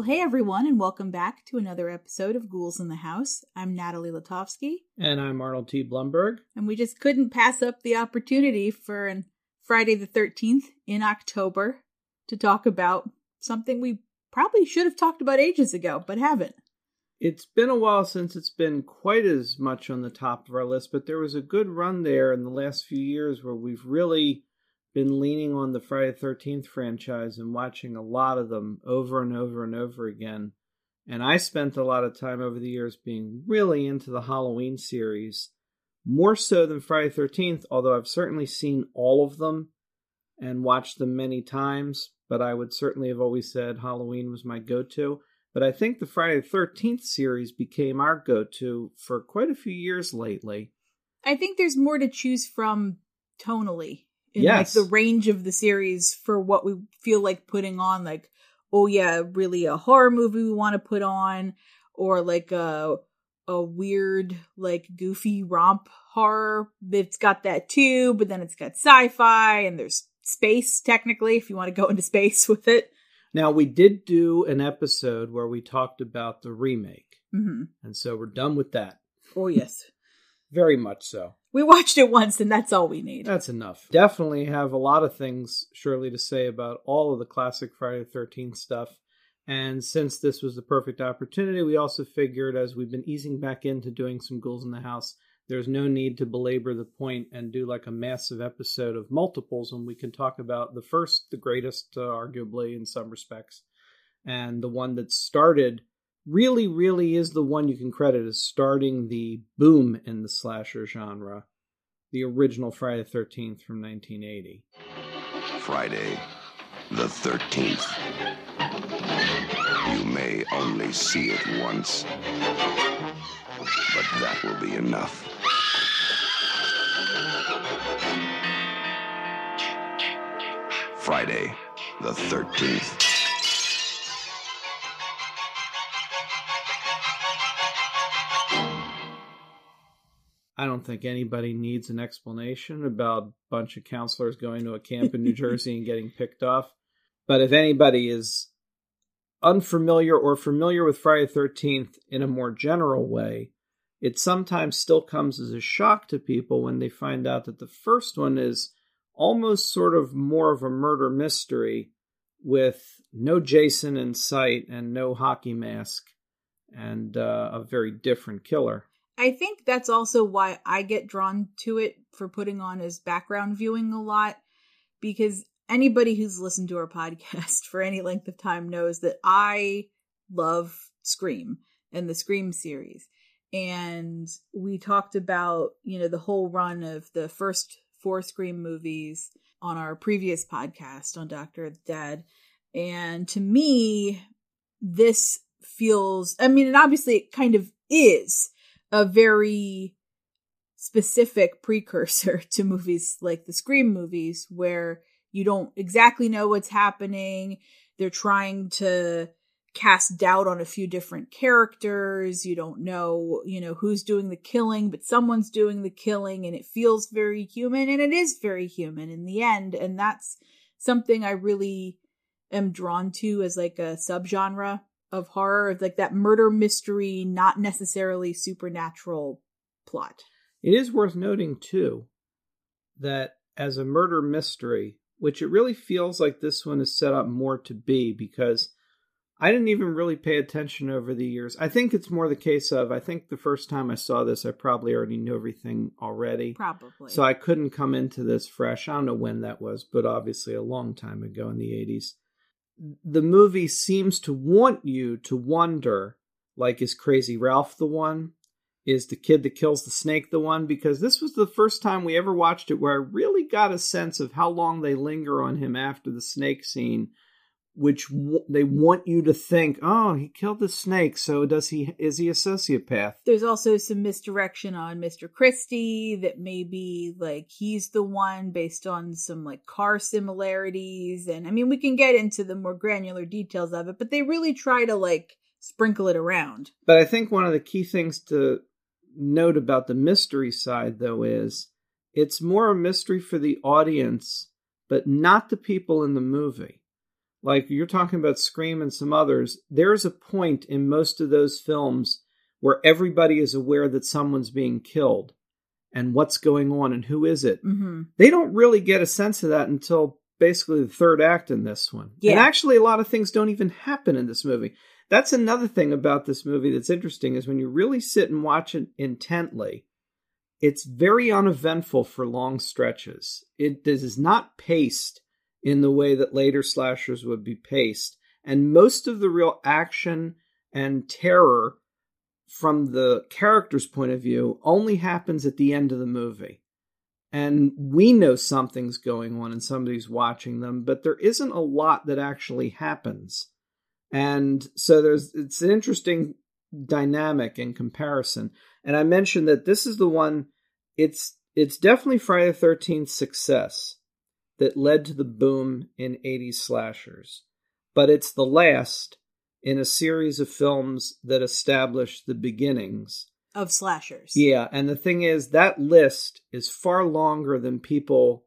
Well, hey everyone, and welcome back to another episode of Ghouls in the House. I'm Natalie Latovsky, And I'm Arnold T. Blumberg. and we just couldn't pass up the opportunity for an Friday the 13th in October to talk about something we probably should have talked about ages ago, but haven't. It's been a while since it's been quite as much on the top of our list, but there was a good run there in the last few years where we've really been leaning on the Friday the 13th franchise and watching a lot of them over and over and over again. And I spent a lot of time over the years being really into the Halloween series, more so than Friday the 13th, although I've certainly seen all of them and watched them many times. But I would certainly have always said Halloween was my go to. But I think the Friday the 13th series became our go to for quite a few years lately. I think there's more to choose from tonally in Yes. like the range of the series for what we feel like putting on like oh yeah really a horror movie we want to put on or like a a weird like goofy romp horror it's got that too but then it's got sci-fi and there's space technically if you want to go into space with it Now, we did do an episode where we talked about the remake, hmm and so we're done with that. oh yes Very much so. We watched it once and that's all we need That's enough. Definitely have a lot of things, surely, to say about all of the classic Friday the 13th stuff. And since this was the perfect opportunity, we also figured as we've been easing back into doing some ghouls in the house, there's no need to belabor the point and do like a massive episode of multiples when we can talk about the first, the greatest, uh, arguably, in some respects, and the one that started really, really is the one you can credit as starting the boom in the slasher genre the original Friday the 13th from 1980. Friday the 13th. You may only see it once, but that will be enough. Friday the 13th. I don't think anybody needs an explanation about a bunch of counselors going to a camp in New Jersey and getting picked off. But if anybody is unfamiliar or familiar with Friday the 13th in a more general way, it sometimes still comes as a shock to people when they find out that the first one is almost sort of more of a murder mystery with no Jason in sight and no hockey mask and uh, a very different killer. I think that's also why I get drawn to it for putting on as background viewing a lot because anybody who's listened to our podcast for any length of time knows that I love Scream and the Scream series. And we talked about, you know, the whole run of the first four Scream movies on our previous podcast on Doctor of the Dead. And to me, this feels, I mean, and obviously it kind of is a very specific precursor to movies like the Scream movies, where you don't exactly know what's happening. They're trying to cast doubt on a few different characters. You don't know, you know, who's doing the killing, but someone's doing the killing, and it feels very human, and it is very human in the end. And that's something I really am drawn to as like a subgenre of horror, like that murder mystery, not necessarily supernatural plot. It is worth noting, too, that as a murder mystery, which it really feels like this one is set up more to be because I didn't even really pay attention over the years. I think it's more the case of I think the first time I saw this, I probably already knew everything already. Probably. So I couldn't come into this fresh. I don't know when that was, but obviously a long time ago in the 80s. The movie seems to want you to wonder like, is Crazy Ralph the one? Is the kid that kills the snake the one? Because this was the first time we ever watched it where I really got a sense of how long they linger on him after the snake scene which w- they want you to think, oh, he killed the snake, so does he? Is he a sociopath? There's also some misdirection on Mr. Christie that maybe like he's the one based on some like car similarities, and I mean we can get into the more granular details of it, but they really try to like sprinkle it around. But I think one of the key things to note about the mystery side, though, is it's more a mystery for the audience, but not the people in the movie. Like you're talking about Scream and some others, there's a point in most of those films where everybody is aware that someone's being killed and what's going on and who is it. Mm-hmm. They don't really get a sense of that until basically the third act in this one. Yeah. And actually, a lot of things don't even happen in this movie. That's another thing about this movie that's interesting is when you really sit and watch it intently, it's very uneventful for long stretches. It is not paced in the way that later slashers would be paced. And most of the real action and terror from the character's point of view only happens at the end of the movie. And we know something's going on and somebody's watching them, but there isn't a lot that actually happens. And so there's it's an interesting dynamic in comparison. And I mentioned that this is the one it's it's definitely Friday the thirteenth success that led to the boom in 80s slashers. But it's the last in a series of films that established the beginnings Of slashers. yeah, and the thing is, that list is far longer than people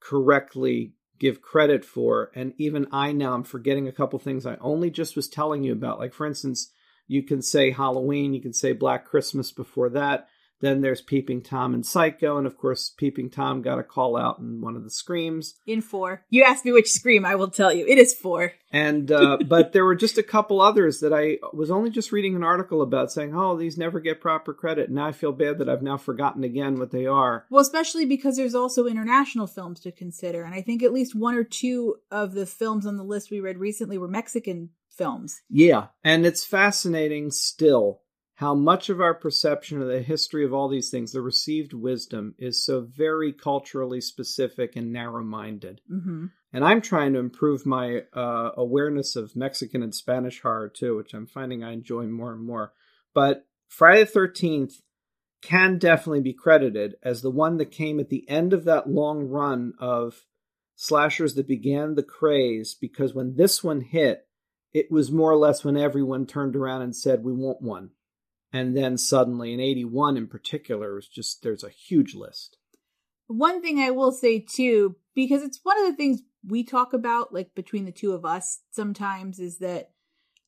correctly give credit for. And even I now am forgetting a couple things I only just was telling you about. Like, for instance, you can say Halloween, you can say Black Christmas before that. Then there's Peeping Tom and Psycho. And of course, Peeping Tom got a call out in one of the screams. In four. You asked me which scream, I will tell you. It is four. And, uh, but there were just a couple others that I was only just reading an article about saying, oh, these never get proper credit. And now I feel bad that I've now forgotten again what they are. Well, especially because there's also international films to consider. And I think at least one or two of the films on the list we read recently were Mexican films. Yeah, and it's fascinating still how much of our perception of the history of all these things, the received wisdom, is so very culturally specific and narrow minded. Mm-hmm. And I'm trying to improve my uh, awareness of Mexican and Spanish horror too, which I'm finding I enjoy more and more. But Friday the 13th can definitely be credited as the one that came at the end of that long run of slashers that began the craze because when this one hit, it was more or less when everyone turned around and said, We want one. And then suddenly in 81 in particular, was just there's a huge list. One thing I will say too, because it's one of the things we talk about, like between the two of us sometimes, is that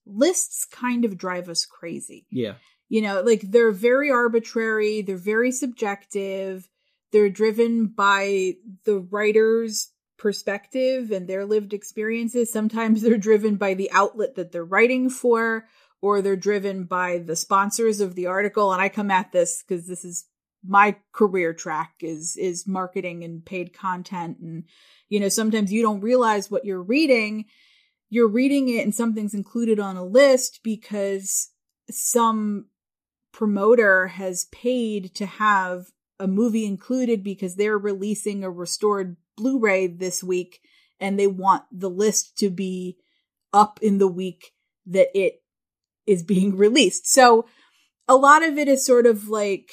lists kind of drive us crazy. Yeah. You know, like they're very arbitrary, they're very subjective, they're driven by the writer's perspective and their lived experiences. Sometimes they're driven by the outlet that they're writing for, or they're driven by the sponsors of the article. And I come at this because this is my career track is is marketing and paid content and you know sometimes you don't realize what you're reading you're reading it and something's included on a list because some promoter has paid to have a movie included because they're releasing a restored Blu-ray this week and they want the list to be up in the week that it is being released. So a lot of it is sort of like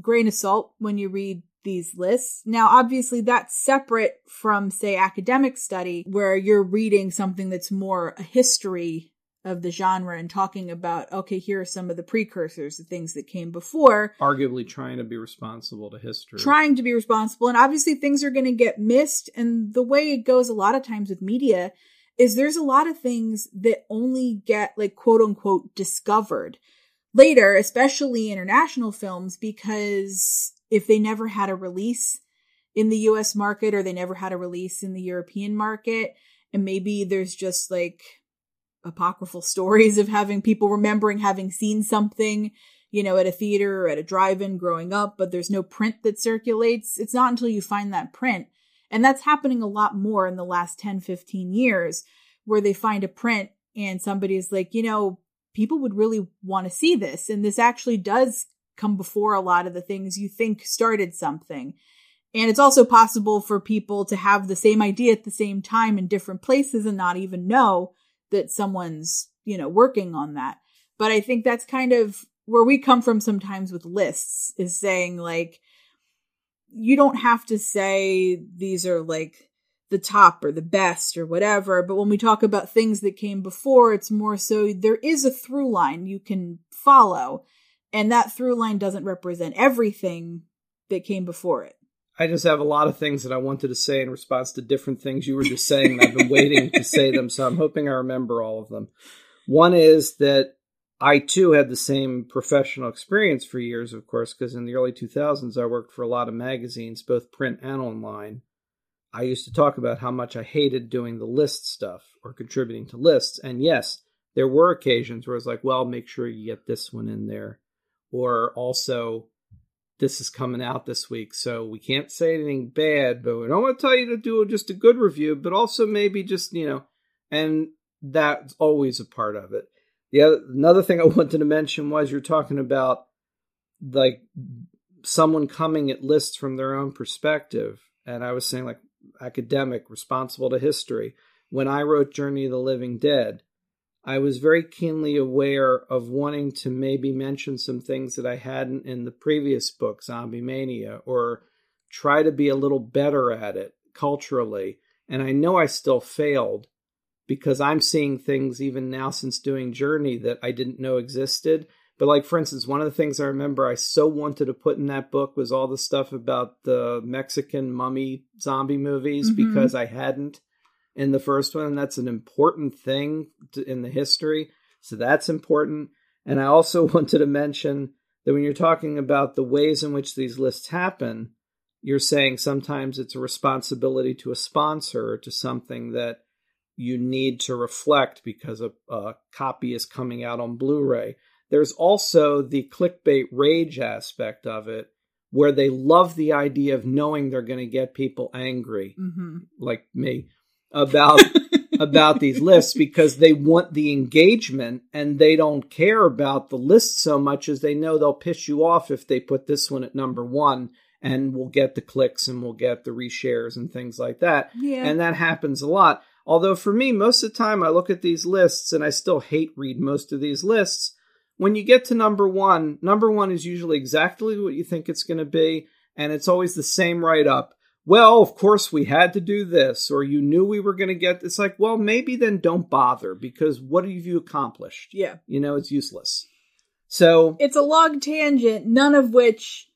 grain of salt when you read these lists. Now, obviously that's separate from say academic study where you're reading something that's more a history of the genre and talking about, okay, here are some of the precursors, the things that came before. Arguably trying to be responsible to history. Trying to be responsible. And obviously things are going to get missed. And the way it goes a lot of times with media is there's a lot of things that only get like quote unquote discovered later, especially international films, because if they never had a release in the US market or they never had a release in the European market, and maybe there's just like apocryphal stories of having people remembering having seen something, you know, at a theater or at a drive-in growing up, but there's no print that circulates. It's not until you find that print. And that's happening a lot more in the last 10, 15 years where they find a print and somebody's like, you know, people would really want to see this. And this actually does come before a lot of the things you think started something. And it's also possible for people to have the same idea at the same time in different places and not even know that someone's, you know, working on that. But I think that's kind of where we come from sometimes with lists is saying like, you don't have to say these are like the top or the best or whatever. But when we talk about things that came before, it's more so there is a through line you can follow. And that through line doesn't represent everything that came before it. I just have a lot of things that I wanted to say in response to different things you were just saying. and I've been waiting to say them, so I'm hoping I remember all of them. One is that I too had the same professional experience for years, of course, because in the early 2000s I worked for a lot of magazines, both print and online. I used to talk about how much I hated doing the list stuff or contributing to lists. And yes, there were occasions where I was like, well, make sure you get this one in there. Or also, this is coming out this week, so we can't say anything bad, but we don't want to tell you to do just a good review, but also maybe just, you know, and that's always a part of it. The other, another thing I wanted to mention was you're talking about like someone coming at lists from their own perspective. And I was saying, like, academic, responsible to history. When I wrote Journey of the Living Dead, I was very keenly aware of wanting to maybe mention some things that I hadn't in the previous book, Zombie Mania, or try to be a little better at it culturally. And I know I still failed because I'm seeing things even now since doing Journey that I didn't know existed. But like for instance, one of the things I remember I so wanted to put in that book was all the stuff about the Mexican mummy zombie movies mm-hmm. because I hadn't in the first one, and that's an important thing to, in the history. So that's important. And I also wanted to mention that when you're talking about the ways in which these lists happen, you're saying sometimes it's a responsibility to a sponsor or to something that you need to reflect because a, a copy is coming out on Blu ray. There's also the clickbait rage aspect of it, where they love the idea of knowing they're going to get people angry, mm-hmm. like me, about about these lists because they want the engagement and they don't care about the list so much as they know they'll piss you off if they put this one at number one and we'll get the clicks and we'll get the reshares and things like that. Yeah. And that happens a lot. Although for me, most of the time I look at these lists and I still hate read most of these lists when you get to number one, number one is usually exactly what you think it's going to be, and it's always the same write up. Well, of course, we had to do this, or you knew we were going to get. It's like, well, maybe then don't bother because what have you accomplished? Yeah, you know, it's useless. So it's a log tangent, none of which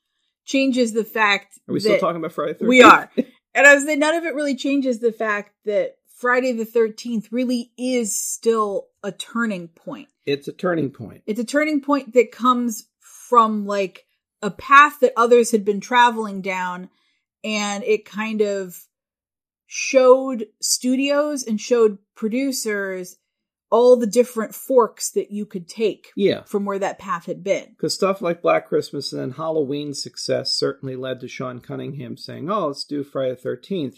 changes the fact. Are we still talking about Friday? 13th? We are, and I was saying none of it really changes the fact that Friday the 13th really is still a turning point. It's a turning point. It's a turning point that comes from like a path that others had been traveling down and it kind of showed studios and showed producers all the different forks that you could take yeah. from where that path had been. Because stuff like Black Christmas and then Halloween's success certainly led to Sean Cunningham saying, oh, let's do Friday the 13th.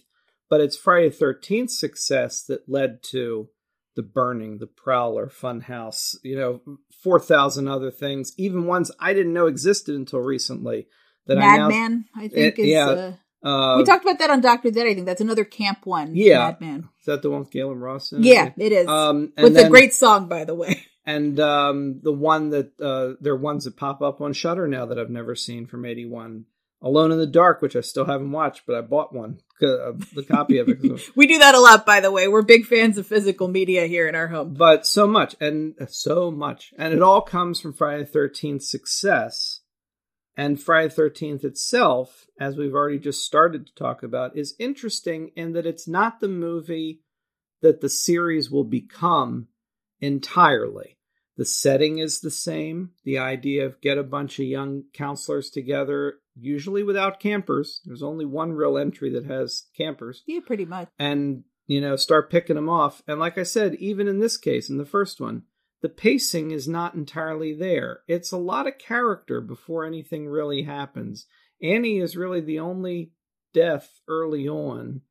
But it's Friday the 13th success that led to The Burning, The Prowler, Funhouse, you know, 4,000 other things, even ones I didn't know existed until recently. That Madman, I, I think, it, is. Yeah. Uh, uh, we talked about that on Doctor Dead. I think that's another camp one. Yeah, Madman. Is that the one with Gaylen Ross? yeah, it is. Um, with then, a great song, by the way. And um, the one that uh, there are ones that pop up on Shudder now that I've never seen from '81. Alone in the Dark, which I still haven't watched, but I bought one, uh, the copy of it. we do that a lot, by the way. We're big fans of physical media here in our home. But so much, and so much. And it all comes from Friday the 13th success. And Friday the 13th itself, as we've already just started to talk about, is interesting in that it's not the movie that the series will become entirely. The setting is the same. The idea of get a bunch of young counselors together, usually without campers. There's only one real entry that has campers. Yeah, pretty much. And, you know, start picking them off. And like I said, even in this case, in the first one, the pacing is not entirely there. It's a lot of character before anything really happens. Annie is really the only death early on.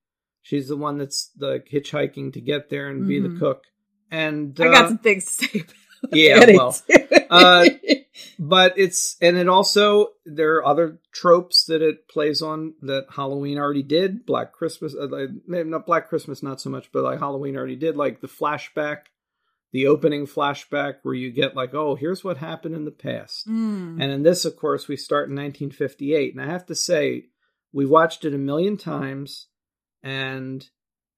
She's the one that's like hitchhiking to get there and mm-hmm. be the mm-hmm. cook. And uh, I got uh, some things to say yeah, well, uh, but it's and it also there are other tropes that it plays on that Halloween already did. Black Christmas, uh, not Black Christmas, not so much, but like Halloween already did. Like the flashback, the opening flashback where you get like, oh, here's what happened in the past, mm. and in this, of course, we start in 1958, and I have to say, we watched it a million times, and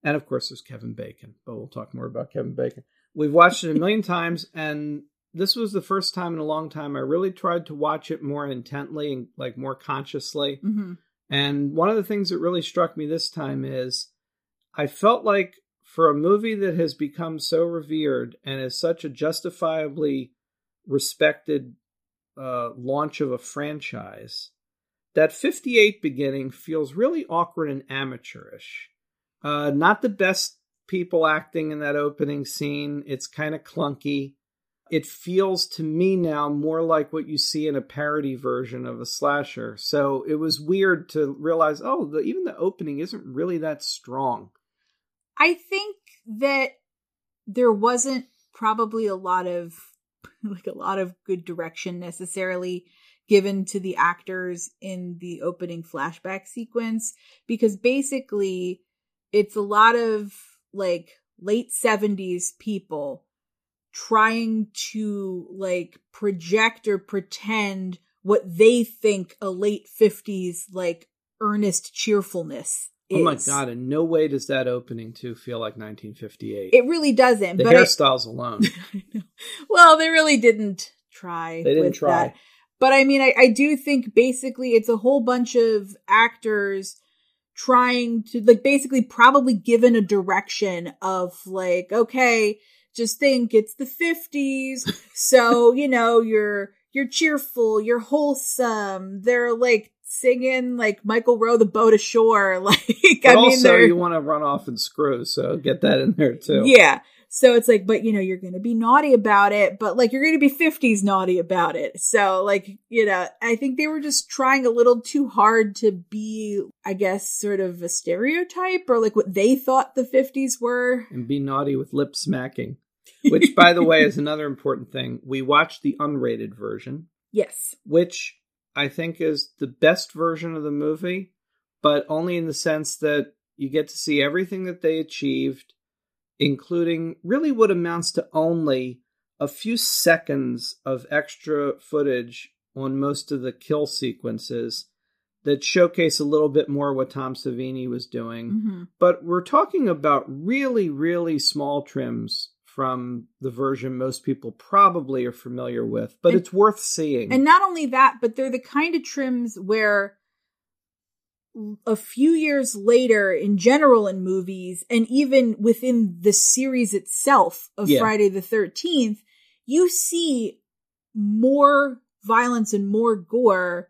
and of course, there's Kevin Bacon, but we'll talk more about Kevin Bacon. We've watched it a million times, and this was the first time in a long time I really tried to watch it more intently and like more consciously. Mm-hmm. And one of the things that really struck me this time is I felt like for a movie that has become so revered and is such a justifiably respected uh, launch of a franchise, that 58 beginning feels really awkward and amateurish. Uh, not the best people acting in that opening scene. It's kind of clunky. It feels to me now more like what you see in a parody version of a slasher. So it was weird to realize, oh, the, even the opening isn't really that strong. I think that there wasn't probably a lot of like a lot of good direction necessarily given to the actors in the opening flashback sequence because basically it's a lot of like late 70s people trying to like project or pretend what they think a late 50s like earnest cheerfulness is. Oh my god! In no way does that opening to feel like 1958. It really doesn't. the but I- hairstyles alone. well, they really didn't try. They didn't try. that. But I mean, I, I do think basically it's a whole bunch of actors trying to like basically probably given a direction of like, okay, just think it's the 50s. So, you know, you're, you're cheerful, you're wholesome. They're like singing like Michael Row, the boat ashore. Like, But I mean, also, you want to run off and screw, so get that in there too. yeah. So it's like, but you know, you're going to be naughty about it, but like you're going to be 50s naughty about it. So like, you know, I think they were just trying a little too hard to be, I guess, sort of a stereotype or like what they thought the 50s were. And be naughty with lip smacking. Which, by the way, is another important thing. We watched the unrated version, Yes. which I think is the best version of the movie, but only in the sense that you get to see everything that they achieved, including really what amounts to only a few seconds of extra footage on most of the kill sequences that showcase a little bit more what Tom Savini was doing. hmm But we're talking about really, really small trims from the version most people probably are familiar with, but And- it's worth seeing. And not only that, but they're the kind of trims where a few years later, in general, in movies, and even within the series itself of Yeah. Friday the 13th, you see more violence and more gore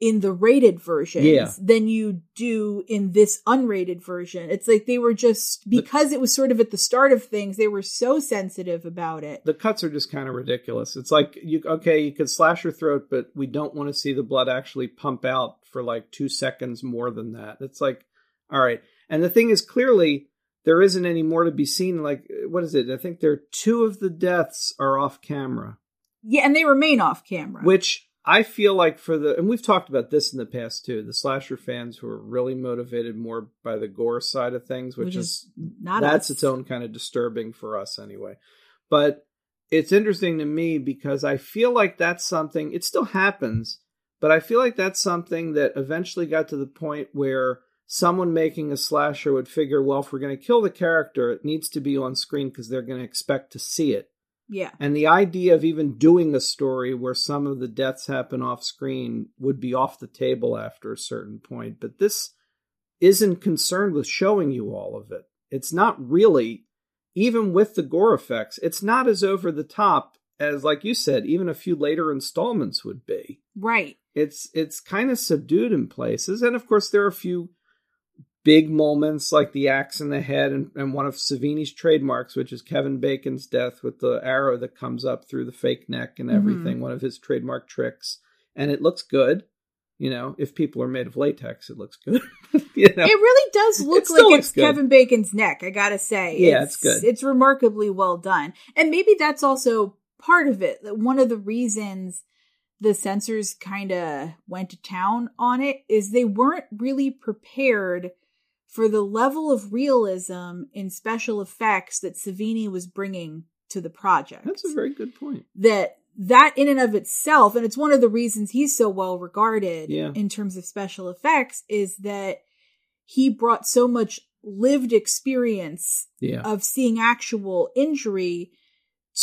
in the rated versions Yeah. than you do in this unrated version. It's like they were just, because it was sort of at the start of things, they were so sensitive about it. the cuts are just kind of ridiculous. It's like you okay, you could slash your throat, but we don't want to see the blood actually pump out for like two seconds more than that. It's like, all right. And the thing is, clearly there isn't any more to be seen. Like, what is it? I think there are two of the deaths are off camera, Yeah, and they remain off camera. which I feel like for the and we've talked about this in the past too. The slasher fans who are really motivated more by the gore side of things, which, Which is is not that's us. its own kind of disturbing for us anyway. But it's interesting to me because I feel like that's something it still happens, but I feel like that's something that eventually got to the point where someone making a slasher would figure, well, if we're going to kill the character, it needs to be on screen because they're going to expect to see it. Yeah. And the idea of even doing a story where some of the deaths happen off screen would be off the table after a certain point. But this isn't concerned with showing you all of it. It's not really, even with the gore effects, it's not as over the top as, like you said, even a few later installments would be. Right. It's it's kind of subdued in places, and of course there are a few big moments like the axe in the head and, and one of Savini's trademarks, which is Kevin Bacon's death with the arrow that comes up through the fake neck and mm-hmm. everything, one of his trademark tricks. And it looks good. You know, if people are made of latex, it looks good. you know? It really does look It like it's good. Kevin Bacon's neck, I gotta say. Yeah, it's good. It's remarkably well done. And maybe that's also part of it. One of the reasons the censors kind of went to town on it is they weren't really prepared for the level of realism in special effects that Savini was bringing to the project. That's a very good point. that that in and of itself and it's one of the reasons he's so well regarded Yeah. in terms of special effects is that he brought so much lived experience Yeah. of seeing actual injury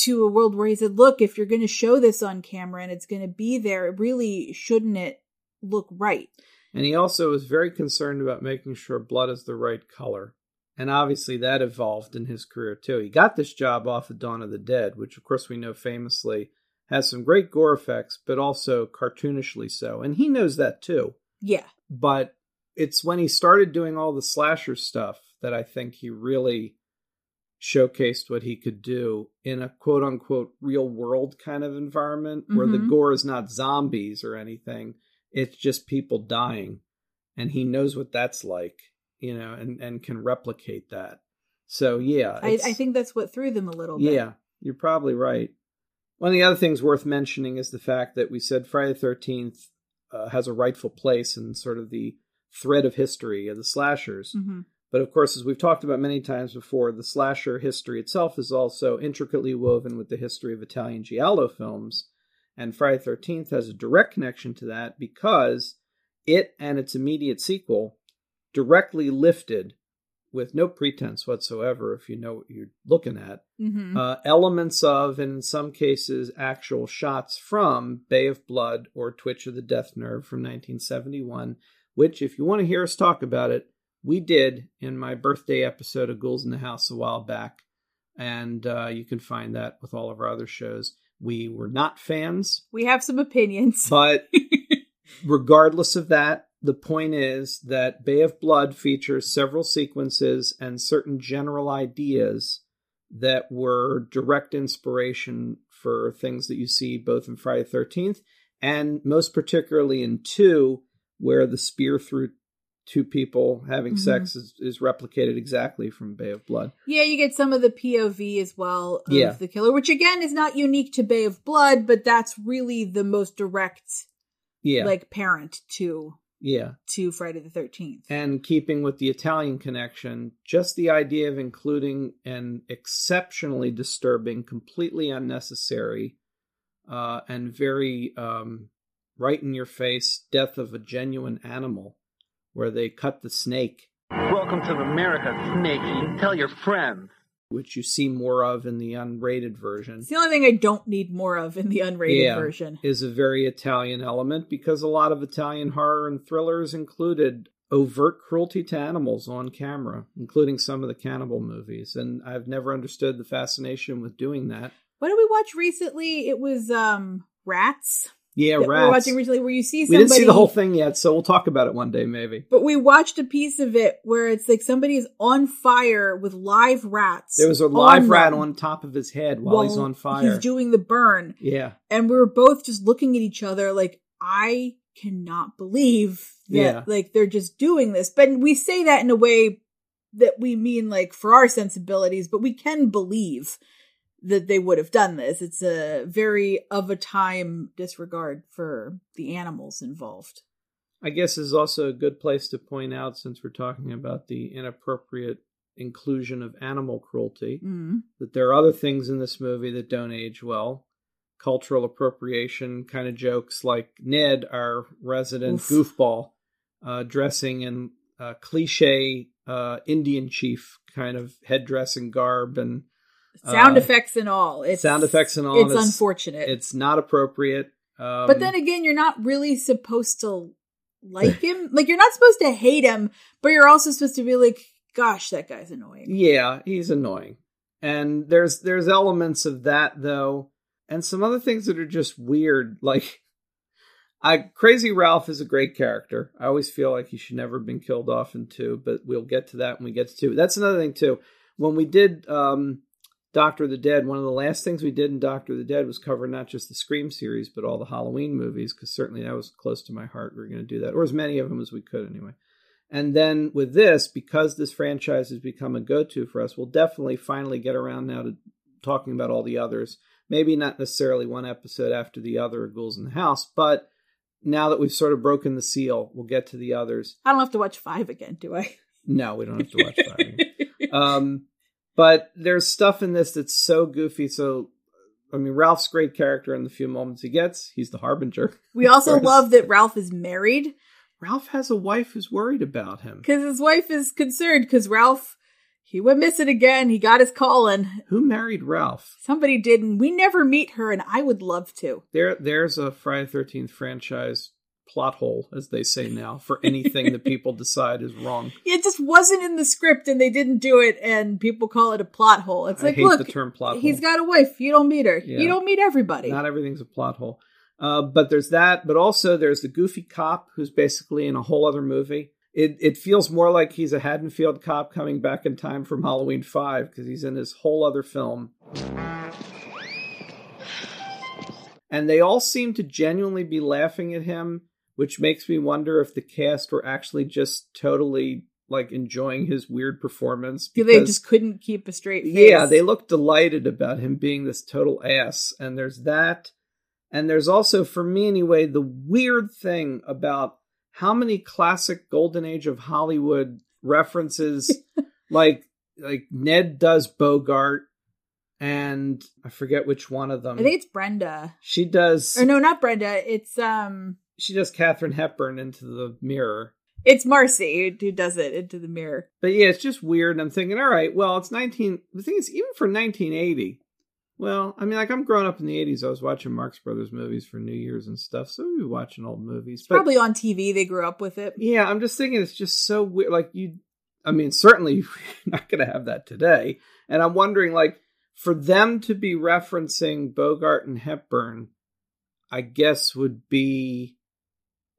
to a world where he said look if you're going to show this on camera and it's going to be there it really shouldn't it look right And he also was very concerned about making sure blood is the right color. And obviously that evolved in his career too. He got this job off of Dawn of the Dead, which of course we know famously has some great gore effects, but also cartoonishly so. And he knows that too. Yeah. But it's when he started doing all the slasher stuff that I think he really showcased what he could do in a quote unquote real world kind of environment where the Mhm. gore is not zombies or anything. It's just people dying. And he knows what that's like, you know, and, and can replicate that. So yeah. I, I think that's what threw them a little bit. yeah, you're probably right. One of the other things worth mentioning is the fact that we said Friday the 13th uh, has a rightful place in sort of the thread of history of the slashers. hmm But of course, as we've talked about many times before, the slasher history itself is also intricately woven with the history of Italian Giallo films. And Friday the 13th has a direct connection to that because it and its immediate sequel directly lifted, with no pretense whatsoever, if you know what you're looking at, hmm uh, elements of, and in some cases, actual shots from Bay of Blood or Twitch of the Death Nerve from 1971, which, if you want to hear us talk about it, we did in my birthday episode of Ghouls in the House a while back. And uh, you can find that with all of our other shows. We were not fans, We have some opinions. but regardless of that, the point is that Bay of Blood features several sequences and certain general ideas that were direct inspiration for things that you see both in Friday the 13th and most particularly in 2, where the spear through two people having Mhm. sex is, is replicated exactly from Bay of Blood. Yeah, you get some of the POV as well of Yeah. the killer, which again is not unique to Bay of Blood, but that's really the most direct Yeah. like parent to yeah. to Friday the Thirteenth. and keeping with the Italian connection, just the idea of including an exceptionally disturbing, completely unnecessary, uh, and very um, right in your face death of a genuine animal, where they cut the snake, Welcome to America, Snakey. Tell your friends. which you see more of in the unrated version. It's the only thing I don't need more of in the unrated Yeah. version. is a very Italian element because a lot of Italian horror and thrillers included overt cruelty to animals on camera, including some of the cannibal movies. And I've never understood the fascination with doing that. What did we watch recently? It was um Rats. Yeah, that rats. We were watching recently where you see somebody. we didn't see the whole thing yet, so we'll talk about it one day, maybe. But we watched a piece of it where it's like somebody is on fire with live rats. There was a live rat on top of his head while he's on fire. He's doing the burn. yeah, and we were both just looking at each other like i cannot believe that Yeah. like they're just doing this but we say that in a way that we mean like for our sensibilities but we can believe that they would have done this it's a very of a time disregard for the animals involved I guess is also a good place to point out since we're talking about the inappropriate inclusion of animal cruelty. mm. that there are other things in this movie that don't age well. Cultural appropriation kind of jokes like Ned, our resident Oof. goofball, uh, dressing in uh, cliche uh, Indian chief kind of headdress and garb and sound Uh, effects and all it's sound effects and all. it's unfortunate It's not appropriate. Um, but then again you're not really supposed to like him like you're not supposed to hate him but you're also supposed to be like gosh that guy's annoying Yeah, he's annoying. And there's there's elements of that though, and some other things that are just weird. Like I Crazy Ralph is a great character. I always feel like he should never have been killed off in two, but we'll get to that when we get to two. That's another thing too. When we did um Doctor of the Dead, one of the last things we did in Doctor of the Dead was cover not just the Scream series, but all the Halloween movies, because certainly that was close to my heart. We were going to do that, or as many of them as we could anyway. And then with this, because this franchise has become a go to for us, we'll definitely finally get around now to talking about all the others. Maybe not necessarily one episode after the other of Ghouls in the House, but now that we've sort of broken the seal, we'll get to the others. I don't have to watch five again, do I? No, we don't have to watch five. again. um, but there's stuff in this that's so goofy. So, I mean, Ralph's great character in the few moments he gets. He's the harbinger. we also love that Ralph is married Ralph has a wife who's worried about him. because his wife is concerned because Ralph, he went missing again. He got his calling. Who married Ralph? Somebody did, and we never meet her, and I would love to. There, there's a Friday Thirteenth franchise plot hole, as they say now, for anything that people decide is wrong. It just wasn't in the script and they didn't do it and people call it a plot hole. It's I like, hate look, the term plot he's hole. got a wife. You don't meet her. Yeah. You don't meet everybody. Not everything's a plot hole. Uh, but there's that, but also there's the goofy cop who's basically in a whole other movie. It it feels more like he's a Haddonfield cop coming back in time from Halloween Five because he's in this whole other film. And they all seem to genuinely be laughing at him, which makes me wonder if the cast were actually just totally like enjoying his weird performance. Because, they just couldn't keep a straight face. yeah, they look delighted about him being this total ass. And there's that. And there's also, for me anyway, the weird thing about how many classic golden age of Hollywood references, like like Ned does Bogart, and I forget which one of them. I think it's Brenda. she does. Or no, not Brenda. It's um She does Katharine Hepburn into the mirror. it's Marcy who does it into the mirror. But yeah, it's just weird. And I'm thinking, all right, well, it's 19. The thing is, even for 1980, well, I mean, like I'm growing up in the 80s. I was watching Marx Brothers movies for New Year's and stuff. So we were watching old movies. It's probably on TV. They grew up with it. yeah, I'm just thinking it's just so weird. Like you, I mean, certainly you're not going to have that today. And I'm wondering, like, for them to be referencing Bogart and Hepburn, I guess would be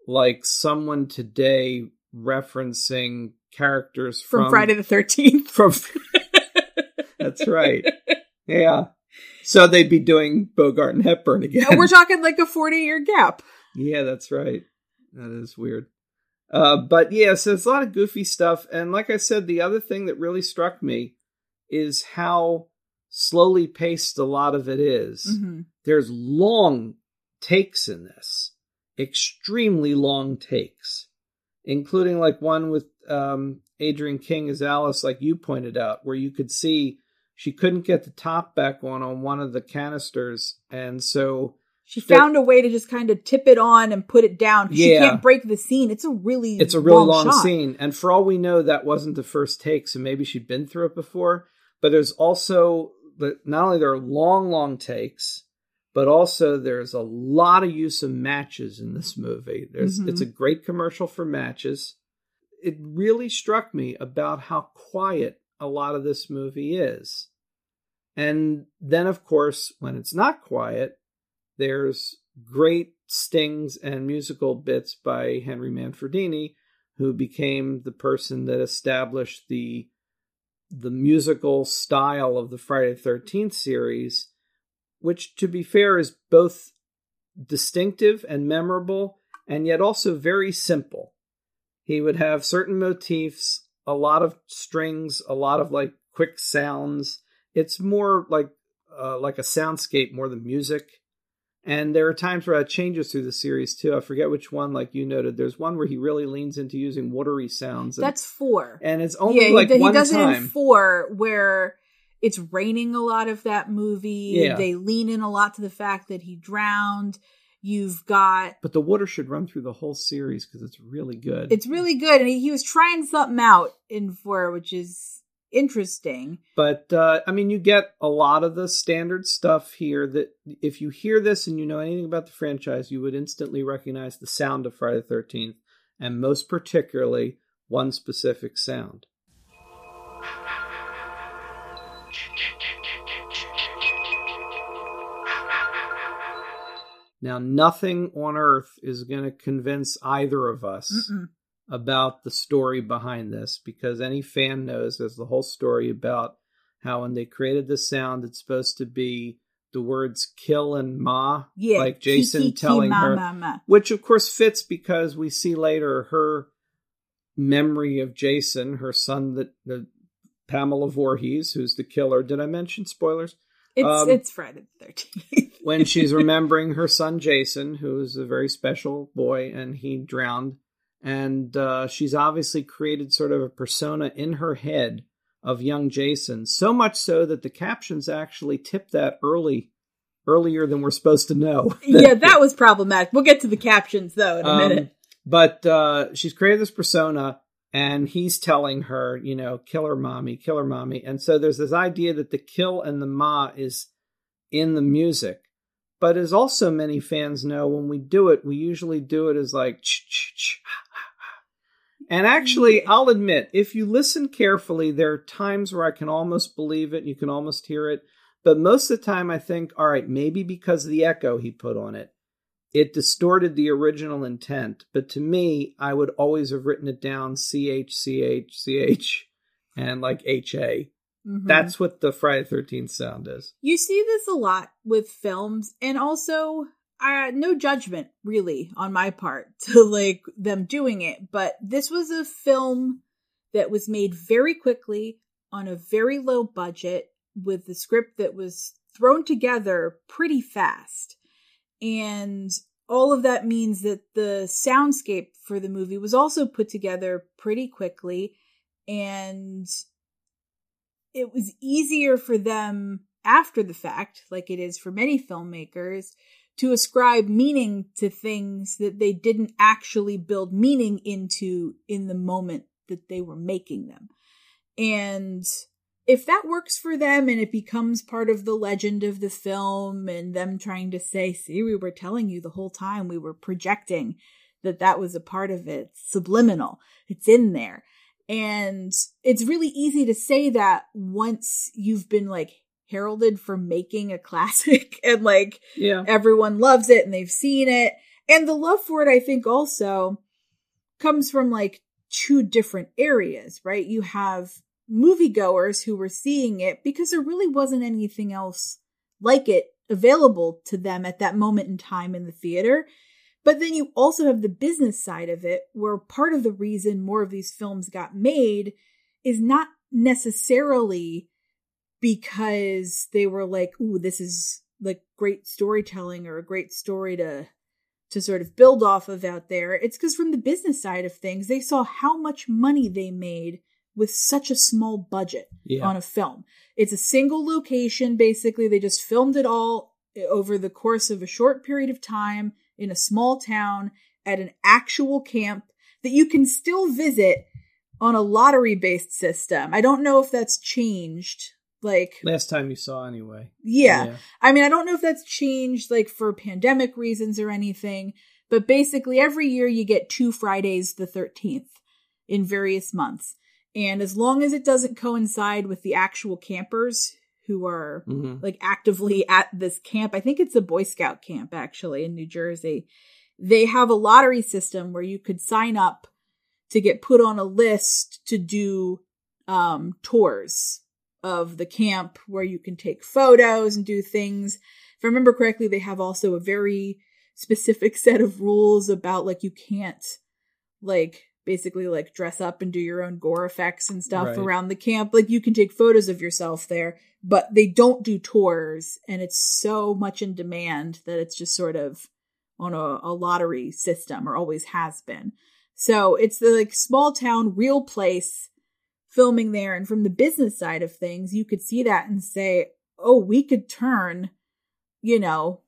like someone today referencing characters From, from, Friday the Thirteenth. from that's right yeah so they'd be doing bogart and hepburn again We're talking like a forty-year gap. yeah that's right that is weird uh but yeah so it's a lot of goofy stuff and like i said the other thing that really struck me is how slowly paced a lot of it is. Mhm. there's long takes in this extremely long takes including like one with um adrienne king as alice like you pointed out where you could see she couldn't get the top back on on one of the canisters and so She That- found a way to just kind of tip it on and put it down. 'cause She Yeah. can't break the scene. It's a really it's a really long, shot. scene and for all we know that wasn't the first take so maybe she'd been through it before but there's also the not only there are long long takes but also there's a lot of use of matches in this movie. There's Mhm. it's a great commercial for matches. It really struck me about how quiet a lot of this movie is. And then of course when it's not quiet there's great stings and musical bits by Henry Manfredini, who became the person that established the the musical style of the Friday Thirteenth series, which, to be fair, is both distinctive and memorable, and yet also very simple. He would have certain motifs, a lot of strings, a lot of like quick sounds. It's more like uh, like a soundscape more than music. And there are times where it changes through the series too. I forget which one, like you noted. There's one where he really leans into using watery sounds. And, That's four. and it's only yeah, like he, one he does it in four where it's raining a lot of that movie. Yeah. They lean in a lot to the fact that he drowned. You've got but the water should run through the whole series because it's really good. it's really good, and he, he was trying something out in four, which is interesting. But uh, I mean, you get a lot of the standard stuff here. That if you hear this and you know anything about the franchise, you would instantly recognize the sound of Friday the Thirteenth, and most particularly one specific sound. Now, nothing on earth is going to convince either of us Mm-mm. about the story behind this because any fan knows there's the whole story about how when they created the sound, it's supposed to be the words kill and ma, Yeah, like Jason ki, ki, ki, telling ma, her, ma, ma. which of course fits because we see later her memory of Jason, her son, that the Pamela Voorhees, who's the killer. Did I mention spoilers? It's Um, it's Friday the Thirteenth. when she's remembering her son Jason, who is a very special boy, and he drowned, and uh, she's obviously created sort of a persona in her head of young Jason, so much so that the captions actually tip that early, earlier than we're supposed to know. yeah, that was problematic. We'll get to the captions though in a Um, minute. But uh, she's created this persona, and he's telling her, you know, kill her mommy, kill her mommy. And so there's this idea that the kill and the ma is in the music. But as also many fans know, when we do it, we usually do it as like, ch and actually, mm. I'll admit, if you listen carefully, there are times where I can almost believe it, you can almost hear it. But most of the time, I think, all right, maybe because of the echo he put on it, it distorted the original intent. But to me, I would always have written it down C H C H C H and like H A. Mhm. That's what the Friday Thirteenth sound is. You see this a lot with films, and also, uh, no judgment really on my part to like them doing it, but this was a film that was made very quickly on a very low budget with the script that was thrown together pretty fast. And all of that means that the soundscape for the movie was also put together pretty quickly and it was easier for them after the fact, like it is for many filmmakers, to ascribe meaning to things that they didn't actually build meaning into in the moment that they were making them. And if that works for them and it becomes part of the legend of the film and them trying to say, see, we were telling you the whole time, we were projecting that that was a part of it, it's subliminal, it's in there. And it's really easy to say that once you've been like heralded for making a classic and like Yeah. everyone loves it and they've seen it. And the love for it, I think, also comes from like two different areas, right? You have moviegoers who were seeing it because there really wasn't anything else like it available to them at that moment in time in the theater. But then you also have the business side of it, where part of the reason more of these films got made is not necessarily because they were like, ooh, this is like great storytelling or a great story to to sort of build off of out there. It's because from the business side of things, they saw how much money they made with such a small budget Yeah. on a film. It's a single location, basically. They just filmed it all over the course of a short period of time in a small town at an actual camp that you can still visit on a lottery based system. I don't know if that's changed. Like, Last time you saw, anyway. yeah. I mean, I don't know if that's changed like for pandemic reasons or anything, but basically every year you get two Fridays the 13th in various months. And as long as it doesn't coincide with the actual campers who are Mhm. like actively at this camp, I think it's a Boy Scout camp actually in New Jersey. They have a lottery system where you could sign up to get put on a list to do um, tours of the camp where you can take photos and do things. If I remember correctly, they have also a very specific set of rules about like you can't like basically like dress up and do your own gore effects and stuff Right. around the camp. Like you can take photos of yourself there, but they don't do tours and it's so much in demand that it's just sort of on a, a lottery system or always has been. So it's the like small town, real place filming there. And from the business side of things, you could see that and say, oh, we could turn, you know,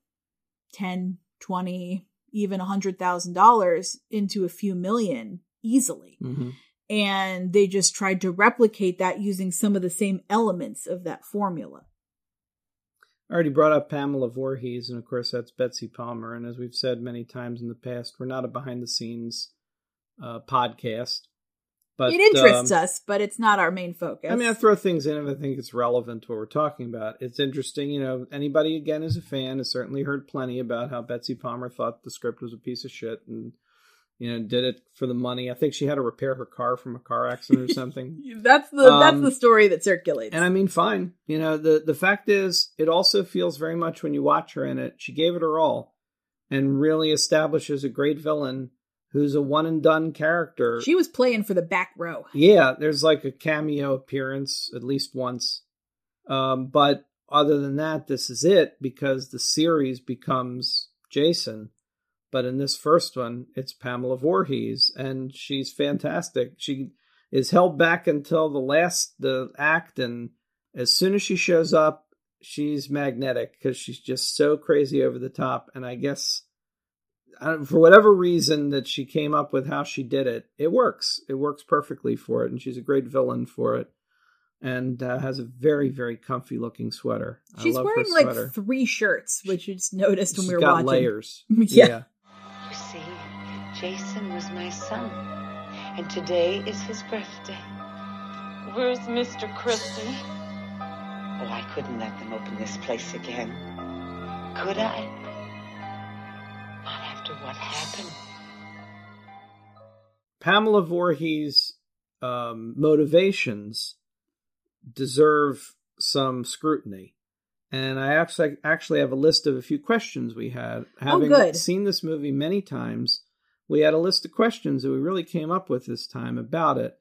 10, 20, even a hundred thousand dollars into a few million easily. Mhm. And they just tried to replicate that using some of the same elements of that formula. I already brought up Pamela Voorhees, and of course that's Betsy Palmer. And as we've said many times in the past, we're not a behind the scenes uh, podcast, but it interests um, us, but it's not our main focus. I mean, I throw things in if I think it's relevant to what we're talking about. It's interesting, you know. Anybody again is a fan has certainly heard plenty about how Betsy Palmer thought the script was a piece of shit and you know did it for the money. I think she had to repair her car from a car accident or something. that's the that's Um, the story that circulates. And I mean, fine. You know, the the fact is, it also feels very much when you watch her in it, she gave it her all, and really establishes a great villain who's a one and done character. she was playing for the back row. yeah, there's like a cameo appearance at least once, um, but other than that, this is it because the series becomes Jason. But in this first one, it's Pamela Voorhees, and she's fantastic. She is held back until the last the act, and as soon as she shows up, she's magnetic because she's just so crazy over the top. And I guess for whatever reason that she came up with how she did it, it works. It works perfectly for it, and she's a great villain for it. and uh, has a very very comfy looking sweater. I She's wearing like three shirts, which you just noticed when She's we were got watching. layers. Yeah. See, Jason was my son, and today is his birthday. Where's Mr. Christy? Oh, I couldn't let them open this place again. Could I? Not after what happened. Pamela Voorhees' um, motivations deserve some scrutiny. And I actually actually have a list of a few questions we had. Having good. seen this movie many times, we had a list of questions that we really came up with this time about it.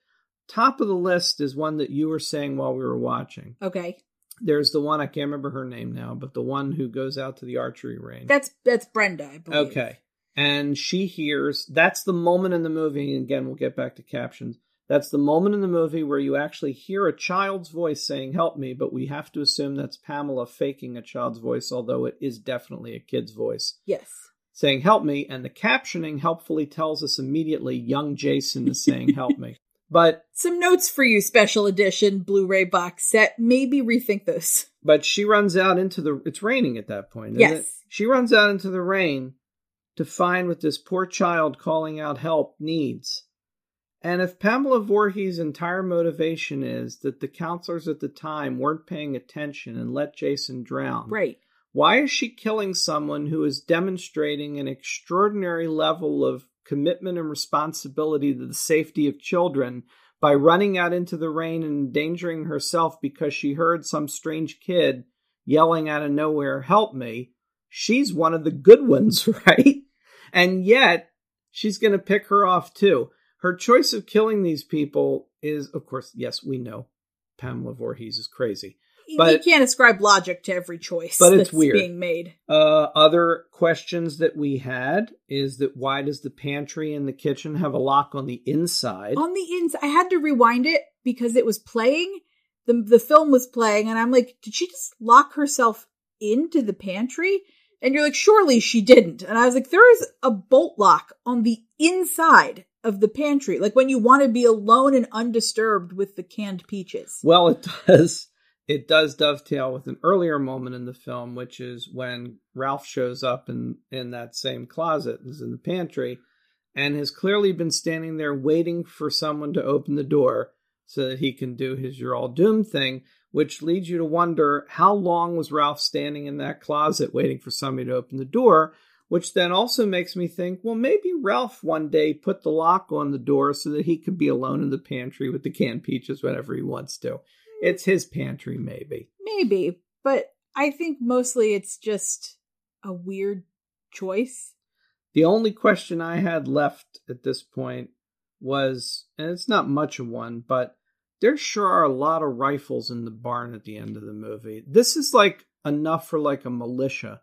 Top of the list is one that you were saying while we were watching. Okay. There's the one I can't remember her name now, but the one who goes out to the archery range. That's that's Brenda, I believe. Okay. And she hears that's the moment in the movie, and again, we'll get back to captions. That's the moment in the movie where you actually hear a child's voice saying, Help me, but we have to assume that's Pamela faking a child's voice, although it is definitely a kid's voice Yes. Saying, Help me. And the captioning helpfully tells us immediately, Young Jason is saying, Help me. But Some notes for you, special edition Blu-ray box set. Maybe rethink this. but she runs out into the it's raining at that point isn't Yes. it? she runs out into the rain to find what this poor child calling out help needs and if pamela Voorhees' entire motivation is that the counselors at the time weren't paying attention and let jason drown Right. Why is she killing someone who is demonstrating an extraordinary level of commitment and responsibility to the safety of children by running out into the rain and endangering herself because she heard some strange kid yelling out of nowhere, Help me? She's one of the good ones, right? And yet, she's going to pick her off too. Her choice of killing these people is, of course, yes, we know Pamela Voorhees is crazy. But- you can't ascribe logic to every choice But it's that's weird. being made. Uh, other questions that we had is that why does the pantry and the kitchen have a lock on the inside? On the inside, I had to rewind it because it was playing. The the film was playing, and I'm like, did she just lock herself into the pantry? And you're like, surely she didn't. And I was like, there is a bolt lock on the inside of the pantry, like when you want to be alone and undisturbed with the canned peaches. Well, it does. It does dovetail with an earlier moment in the film, which is when Ralph shows up in in that same closet, is in the pantry, and has clearly been standing there waiting for someone to open the door so that he can do his "you're all doomed" thing. Which leads you to wonder how long was Ralph standing in that closet waiting for somebody to open the door. Which then also makes me think, well, maybe Ralph one day put the lock on the door so that he could be alone in the pantry with the canned peaches whenever he wants to. It's his pantry, maybe. Maybe, but I think mostly it's just a weird choice. The only question I had left at this point was, and it's not much of one, but there sure are a lot of rifles in the barn at the end of the movie. This is like enough for like a militia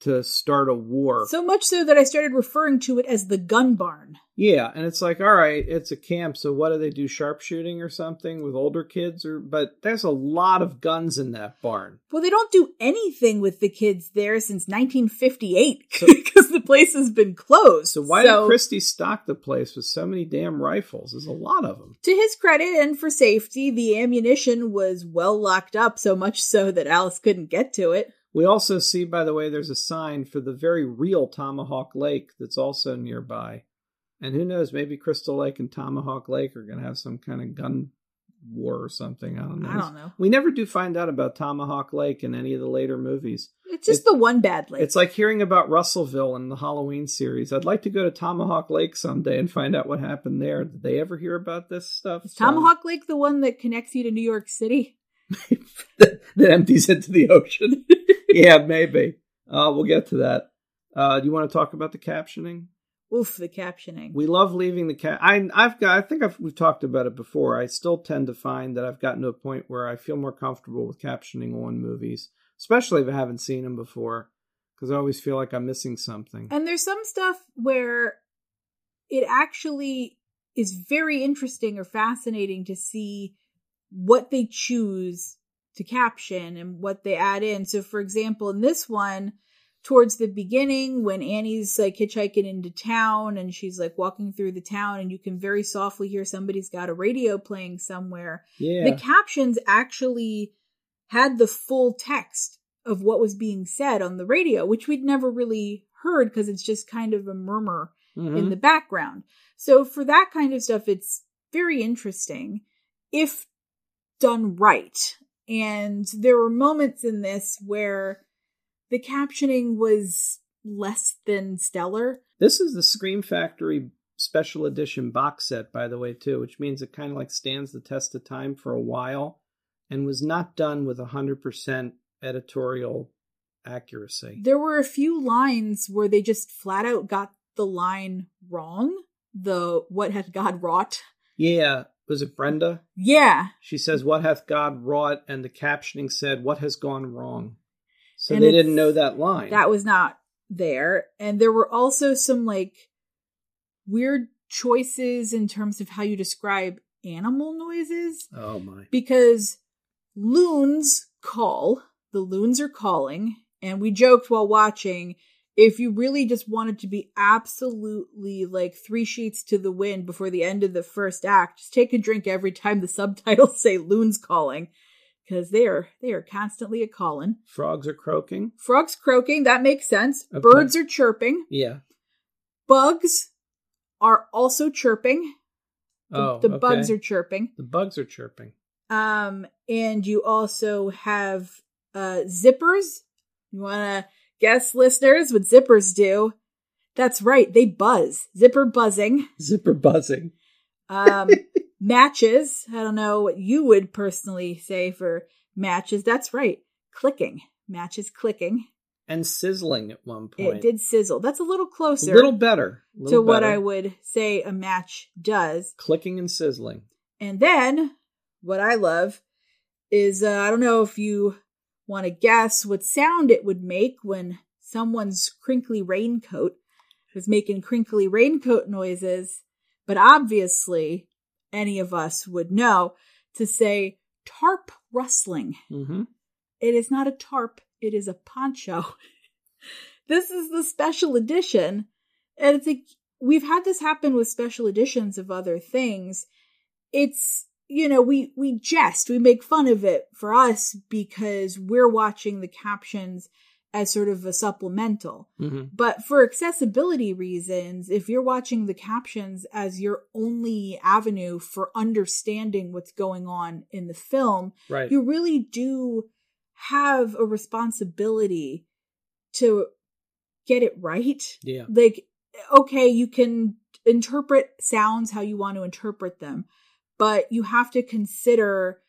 to start a war. So much so that I started referring to it as the gun barn. yeah, and it's like, all right, it's a camp, so what do they do? Sharpshooting or something with older kids? Or but there's a lot of guns in that barn. Well, they don't do anything with the kids there since 1958 because the place has been closed. So why did Christy stock the place with so many damn rifles? There's a lot of them. To his credit and for safety, the ammunition was well locked up, so much so that Alice couldn't get to it. We also see, by the way, there's a sign for the very real Tomahawk Lake that's also nearby. And who knows, maybe Crystal Lake and Tomahawk Lake are going to have some kind of gun war or something. I don't know. I don't know. We never do find out about Tomahawk Lake in any of the later movies. It's just It- the one bad lake. It's like hearing about Russellville in the Halloween series. I'd like to go to Tomahawk Lake someday and find out what happened there. Did they ever hear about this stuff? Is Tomahawk Lake the one that connects you to New York City? that empties into the ocean. yeah, maybe. Uh, we'll get to that. Uh, do you want to talk about the captioning? Oof, the captioning. We love leaving the cap. I, I've got. I think I've, we've talked about it before. I still tend to find that I've gotten to a point where I feel more comfortable with captioning on movies, especially if I haven't seen them before, because I always feel like I'm missing something. And there's some stuff where it actually is very interesting or fascinating to see what they choose to caption and what they add in. So, for example, in this one, towards the beginning when Annie's like hitchhiking into town and she's like walking through the town and you can very softly hear somebody's got a radio playing somewhere. Yeah. The captions actually had the full text of what was being said on the radio, which we'd never really heard because it's just kind of a murmur Mhm. in the background. So for that kind of stuff, it's very interesting if done right. And there were moments in this where the captioning was less than stellar. This is the Scream Factory special edition box set, by the way, too, which means it kind of like stands the test of time for a while and was not done with 100% editorial accuracy. There were a few lines where they just flat out got the line wrong. The what had God wrought. Yeah. Was it Brenda? Yeah. She says, What hath God wrought? And the captioning said, What has gone wrong? So And they didn't know that line. That was not there. And there were also some like weird choices in terms of how you describe animal noises oh, my. because loons call, the loons are calling, and we joked while watching if you really just wanted to be absolutely like three sheets to the wind before the end of the first act, just take a drink every time the subtitles say loons calling because they are they are constantly a calling. Frogs are croaking. Frogs croaking, that makes sense. Okay. Birds are chirping. Yeah. Bugs are also chirping. The, Oh, the bugs are chirping. The bugs are chirping. Um, and you also have uh zippers. You wanna guess, listeners, what zippers do? That's right, they buzz. Zipper buzzing. Zipper buzzing. Um matches. I don't know what you would personally say for matches. That's right. Clicking. Matches clicking. And sizzling at one point. It did sizzle. That's a little closer. A little better. A to little what. I would say a match does. Clicking and sizzling. And then what I love is uh, I don't know if you want to guess what sound it would make when someone's crinkly raincoat was making crinkly raincoat noises, but obviously any of us would know to say tarp rustling. Mm-hmm. It is not a tarp, it is a poncho. this is the special edition. And it's like, we've had this happen with special editions of other things. It's, you know, we, we jest, we make fun of it for us because we're watching the captions as sort of a supplemental. Mm-hmm. But for accessibility reasons, if you're watching the captions as your only avenue for understanding what's going on in the film, Right. you really do have a responsibility to get it right. yeah. Like, okay, you can interpret sounds how you want to interpret them, but you have to consider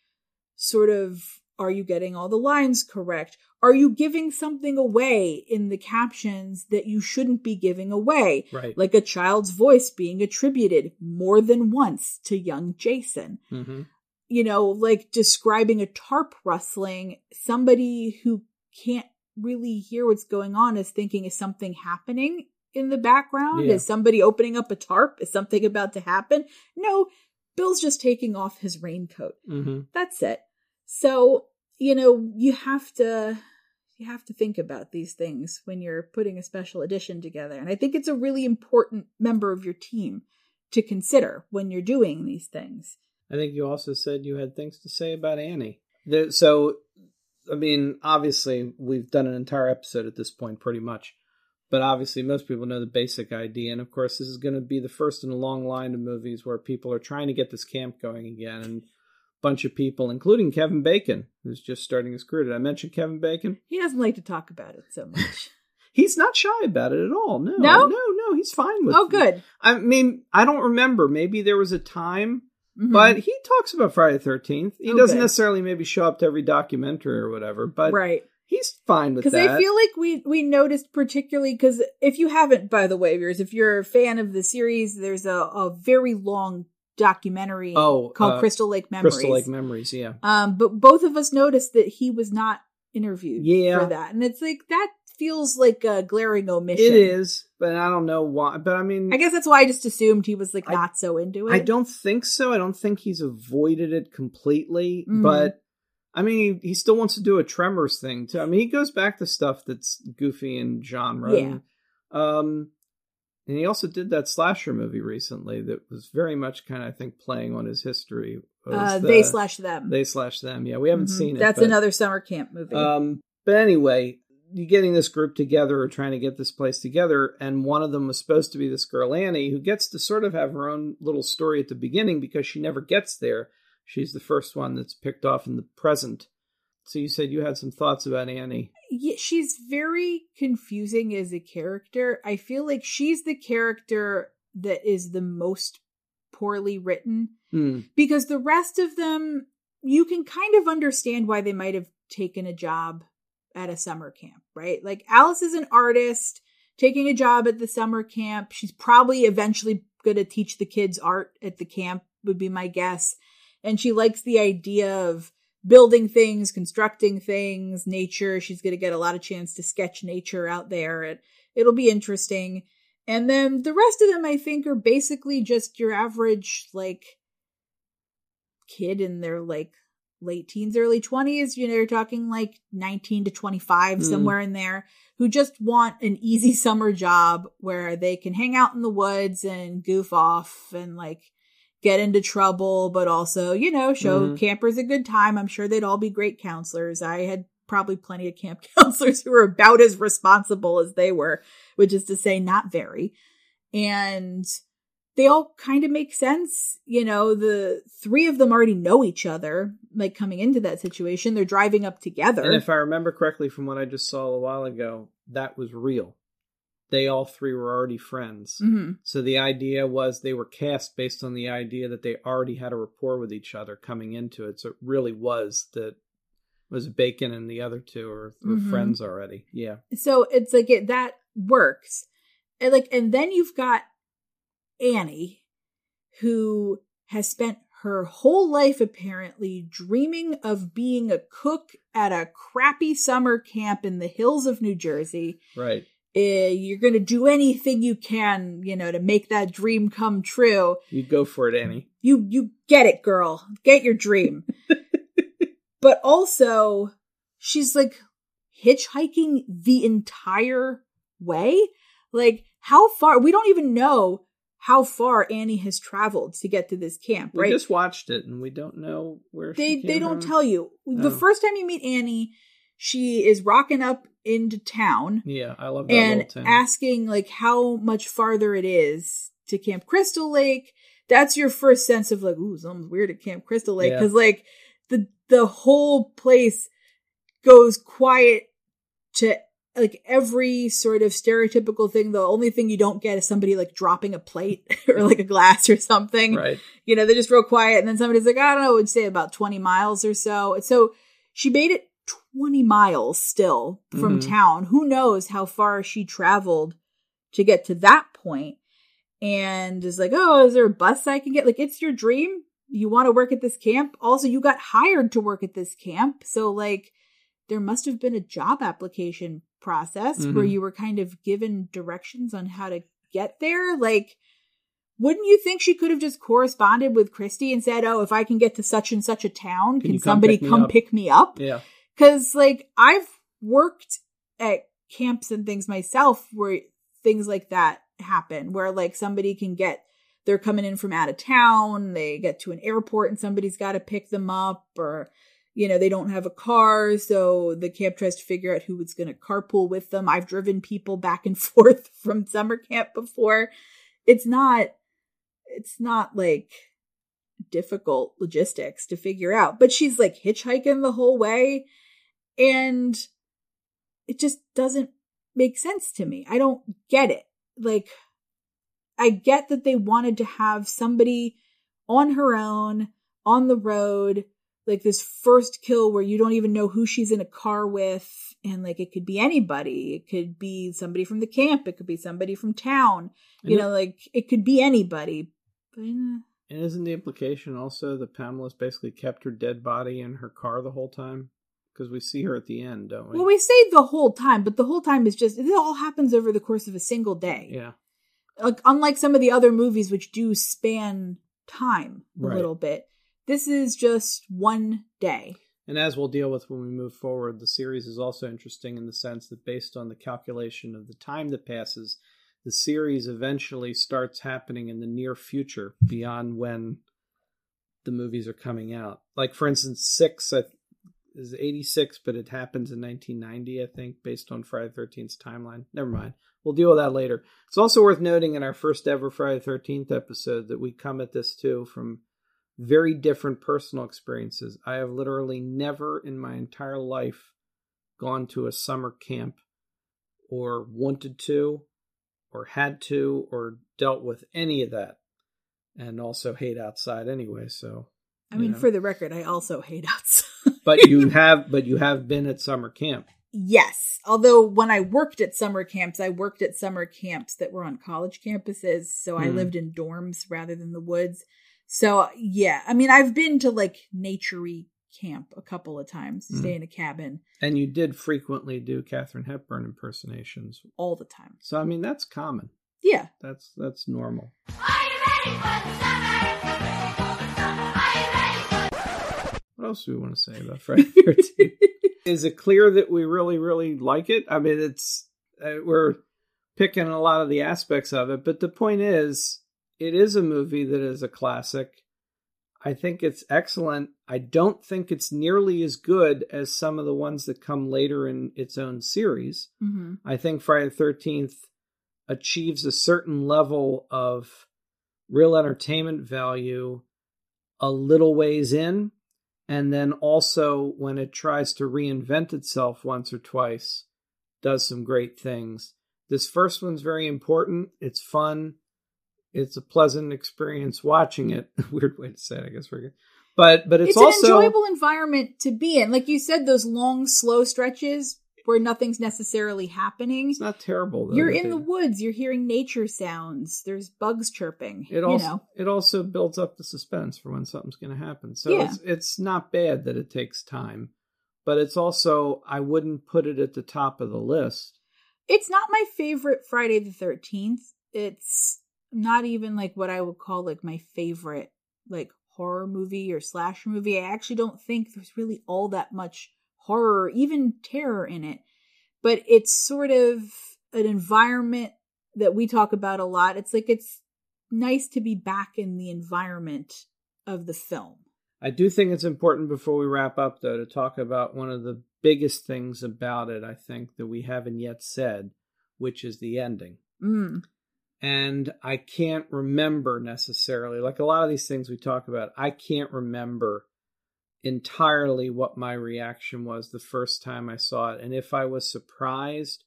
sort of are you getting all the lines correct? Are you giving something away in the captions that you shouldn't be giving away? Right. Like a child's voice being attributed more than once to young Jason Mm-hmm. you know, like describing a tarp rustling, somebody who can't really hear what's going on is thinking, is something happening in the background? Yeah. Is somebody opening up a tarp? Is something about to happen? No, Bill's just taking off his raincoat. Mm-hmm. That's it. So, you know, you have to you have to think about these things when you're putting a special edition together. And I think it's a really important member of your team to consider when you're doing these things. I think you also said you had things to say about Annie. There, so, I mean, obviously, we've done an entire episode at this point, pretty much. But obviously, most people know the basic idea. And of course, this is going to be the first in a long line of movies where people are trying to get this camp going again. And a bunch of people, including Kevin Bacon, who's just starting his career. Did I mention Kevin Bacon? He doesn't like to talk about it so much. He's not shy about it at all. No, No? no, no. He's fine with. It. Oh, good. I mean, I don't remember. Maybe there was a time Mhm. But he talks about Friday the Thirteenth. He Oh, doesn't good. necessarily maybe show up to every documentary or whatever, but right. He's fine with that. Because. I feel like we we noticed particularly because if you haven't, by the way, viewers, if you're a fan of the series, there's a, a very long documentary oh, called uh, Crystal Lake Memories. Crystal Lake Memories. Yeah, Um, but both of us noticed that he was not interviewed Yeah. for that, and it's like that feels like a glaring omission. it is, but I don't know why. But I mean, I guess that's why I just assumed he was like I- not so into it. I don't think so. I don't think he's avoided it completely, Mhm. but I mean, he, he still wants to do a Tremors thing too. I mean, he goes back to stuff that's goofy in genre. Yeah. Um, and he also did that slasher movie recently that was very much kind of, I think, playing on his history. Uh, the- they slash them. They slash them. Yeah, we haven't Mhm. seen it. That's but- another summer camp movie. Um, but anyway, you getting this group together or trying to get this place together, and one of them was supposed to be this girl Annie, who gets to sort of have her own little story at the beginning because she never gets there. She's the first one that's picked off in the present. So you said you had some thoughts about Annie. yeah, she's very confusing as a character. I feel like she's the character that is the most poorly written Hmm. because the rest of them you can kind of understand why they might have taken a job at a summer camp, right? Like Alice is an artist taking a job at the summer camp. She's probably eventually going to teach the kids art at the camp would be my guess. And she likes the idea of building things, constructing things, nature. She's going to get a lot of chance to sketch nature out there. It, it'll be interesting. And then the rest of them, I think, are basically just your average, like, kid in their, like, late teens, early 20s. You know, you're talking like 19 to 25, Mm. somewhere in there, who just want an easy summer job where they can hang out in the woods and goof off and, like, get into trouble, but also, you know, show Mhm. campers a good time. I'm sure they'd all be great counselors. I had probably plenty of camp counselors who were about as responsible as they were, which is to say, not very. And they all kind of make sense. You know, the three of them already know each other, like coming into that situation. They're driving up together. And if I remember correctly from what I just saw a while ago, that was real. They all three were already friends. hmm So the idea was they were cast based on the idea that they already had a rapport with each other coming into it. So it really was that was Bacon and the other two are, were Mhm. friends already. Yeah. So it's like it, that works. And like, and then you've got Annie, who has spent her whole life apparently dreaming of being a cook at a crappy summer camp in the hills of New Jersey. Right. Uh, you're going to do anything you can, you know, to make that dream come true. You go for it, Annie. You you get it, girl. Get your dream. but also, she's like hitchhiking the entire way. Like, how far? We don't even know how far Annie has traveled to get to this camp, Right? We just watched it and we don't know where they she they don't from. tell you. The Oh. first time you meet Annie, she is rocking up into town Yeah, I love that and little town. asking like how much farther it is to Camp Crystal Lake. That's your first sense of like, ooh, something's weird at Camp Crystal Lake Yeah. because like the the whole place goes quiet to like every sort of stereotypical thing. The only thing you don't get is somebody like dropping a plate or like a glass or something. right. You know, they're just real quiet, and then somebody's like, I don't know, would say about twenty miles or so. And So she made it twenty miles still from Mhm. town. Who knows how far she traveled to get to that point? And is like, oh, is there a bus I can get? Like, it's your dream. You want to work at this camp. Also, you got hired to work at this camp. So, like, there must have been a job application process where Mhm. you were kind of given directions on how to get there. Like, wouldn't you think she could have just corresponded with Christy and said, "Oh, if I can get to such and such a town, can, come somebody pick come up?" pick me up?" Yeah. Cuz like I've worked at camps and things myself where things like that happen where like somebody can get they're coming in from out of town, they get to an airport and somebody's got to pick them up or you know, they don't have a car, so the camp tries to figure out who was going to carpool with them. I've driven people back and forth from summer camp before. It's not it's not like difficult logistics to figure out. But she's like hitchhiking the whole way and it just doesn't make sense to me. I don't get it. Like I get that they wanted to have somebody on her own on the road like this first kill where you don't even know who she's in a car with and like it could be anybody it could be somebody from the camp it could be somebody from town you And know like it could be anybody but uh, And isn't the implication also that Pamela's basically kept her dead body in her car the whole time? Because we see her at the end, don't we? well we say the whole time but the whole time is just it all happens over the course of a single day yeah. like unlike some of the other movies which do span time a Right. little bit this is just one day And as we'll deal with when we move forward, the series is also interesting in the sense that based on the calculation of the time that passes, the series eventually starts happening in the near future beyond when the movies are coming out. Like, for instance, Six is 86, but it happens in 1990, I think, based on Friday the 13th's timeline. Never mind. We'll deal with that later. It's also worth noting in our first ever Friday the 13th episode that we come at this too from very different personal experiences. I have literally never in my entire life gone to a summer camp or wanted to or had to or dealt with any of that and also hate outside anyway so I mean, know. for the record, I also hate outside. But you have but you have been at summer camp yes. Although when I worked at summer camps, I worked at summer camps that were on college campuses. So I Hmm. lived in dorms rather than the woods. So yeah, I mean, I've been to like naturey camp a couple of times, Hmm. stay in a cabin and you did frequently do Katharine Hepburn impersonations all the time. so I mean that's common Yeah. that's that's normal what else do we want to say about Friday the 13th? is it clear that we really really like it? I mean it's uh, we're picking a lot of the aspects of it but the point is it is a movie that is a classic. I think it's excellent. I don't think it's nearly as good as some of the ones that come later in its own series. Hmm i think friday the 13th achieves a certain level of real entertainment value a little ways in and then also when it tries to reinvent itself once or twice does some great things. This first one's very important. It's fun. It's a pleasant experience watching it. Weird way to say it i guess. We're good. But but it's, It's, also an enjoyable environment to be in. Like you said, those long, slow stretches where nothing's necessarily happening. it's not terrible though, You're in they- the woods. You're hearing nature sounds. There's bugs chirping. it you also know, it also builds up the suspense for when something's going to happen so Yeah. it's it's not bad that it takes time but it's also i wouldn't put it at the top of the list it's not my favorite Friday the Thirteenth. It's not even like what I would call like my favorite like horror movie or slasher movie. I actually don't think there's really all that much horror, even terror in it. But it's sort of an environment that we talk about a lot. It's like it's nice to be back in the environment of the film. i do think it's important before we wrap up though to talk about one of the biggest things about it i think that we haven't yet said which is the ending Mm. and I can't remember necessarily. Like a lot of these things we talk about, I can't remember entirely what my reaction was the first time I saw it, and if I was surprised,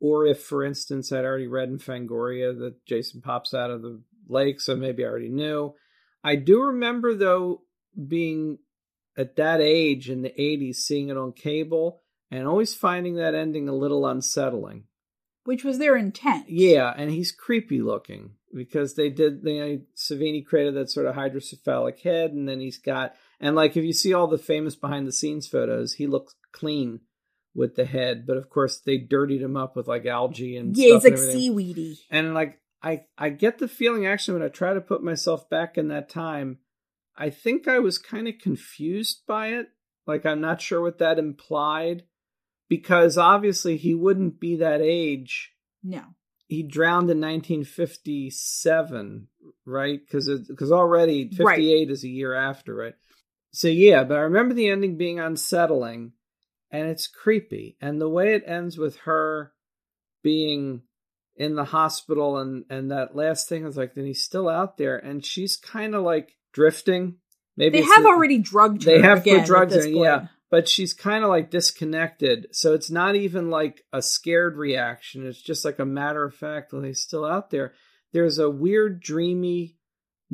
or if, for instance, I'd already read in Fangoria that Jason pops out of the lake, so maybe I already knew. I do remember though being at that age in the 80s, seeing it on cable, and always finding that ending a little unsettling. Which was their intent. Yeah, and he's creepy looking because they did. You know, Savini created that sort of hydrocephalic head, and then he's got and like if you see all the famous behind the scenes photos, he looks clean with the head, but of course they dirtied him up with like algae and Yeah, he's like and seaweedy. And like I I get the feeling actually when I try to put myself back in that time, I think I was kind of confused by it. Like I'm not sure what that implied because obviously he wouldn't be that age. No. He drowned in 1957, right? Because because already 58 Right. is a year after, right? So yeah, but I remember the ending being unsettling, and it's creepy, and the way it ends with her being in the hospital and and that last thing is like then he's still out there and she's kind of like drifting maybe They have the- already drugged her. they have again put drugs at this in point. yeah but she's kind of like disconnected so it's not even like a scared reaction it's just like a matter of fact well he's still out there there's a weird dreamy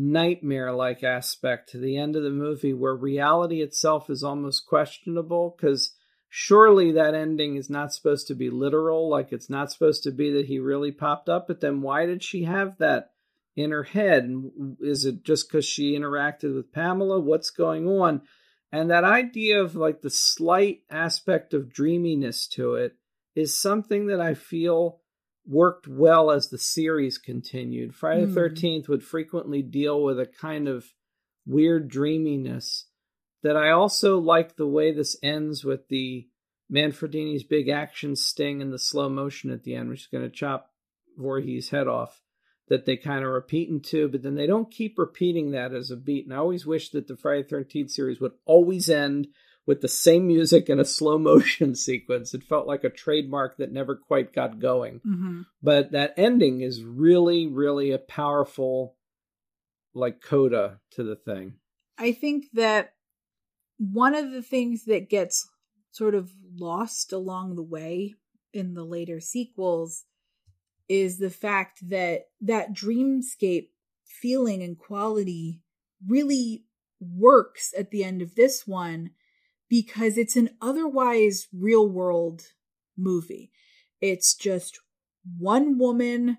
nightmare like aspect to the end of the movie where reality itself is almost questionable because surely that ending is not supposed to be literal like it's not supposed to be that he really popped up but then why did she have that in her head? And is it just because she interacted with pamela? What's going on? And that idea of like the slight aspect of dreaminess to it is something that i feel worked well as the series continued friday the Hmm. 13th would frequently deal with a kind of weird dreaminess that I also like the way this ends with the Manfredini's big action sting and the slow motion at the end, which is going to chop Voorhees' head off. That they kind of repeat into, but then they don't keep repeating that as a beat. And I always wish that the Friday Thirteenth series would always end with the same music and a slow motion sequence. It felt like a trademark that never quite got going. Mm-hmm. But that ending is really, really a powerful, like coda to the thing. I think that one of the things that gets sort of lost along the way in the later sequels is the fact that that dreamscape feeling and quality really works at the end of this one because it's an otherwise real world movie. It's just one woman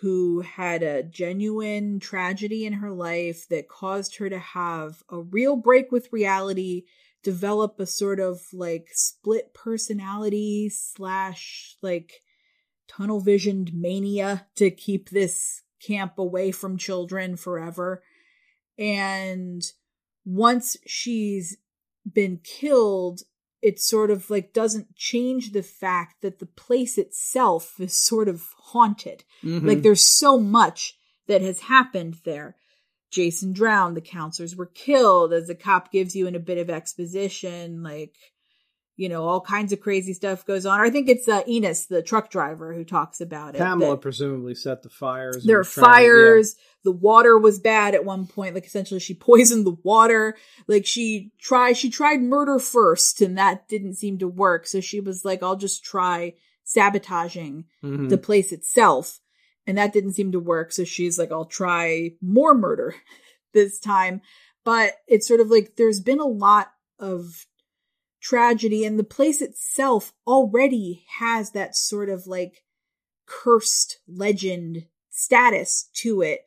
who had a genuine tragedy in her life that caused her to have a real break with reality, develop a sort of like split personality slash like tunnel visioned mania to keep this camp away from children forever. And once she's been killed, it sort of like doesn't change the fact that the place itself is sort of haunted. Mhm. Like there's so much that has happened there. Jason drowned, the counselors were killed, as the cop gives you in a bit of exposition, like, you know, all kinds of crazy stuff goes on. I think it's uh, Enos, the truck driver, who talks about it. Pamela presumably set the fires. there are to- yeah. fires. The water was bad at one point. Like essentially, she poisoned the water. Like she tried, she tried murder first, and that didn't seem to work. So she was like, "I'll just try sabotaging Mhm. the place itself," and that didn't seem to work. So she's like, "I'll try more murder this time." But it's sort of like there's been a lot of tragedy, and the place itself already has that sort of like cursed legend status to it,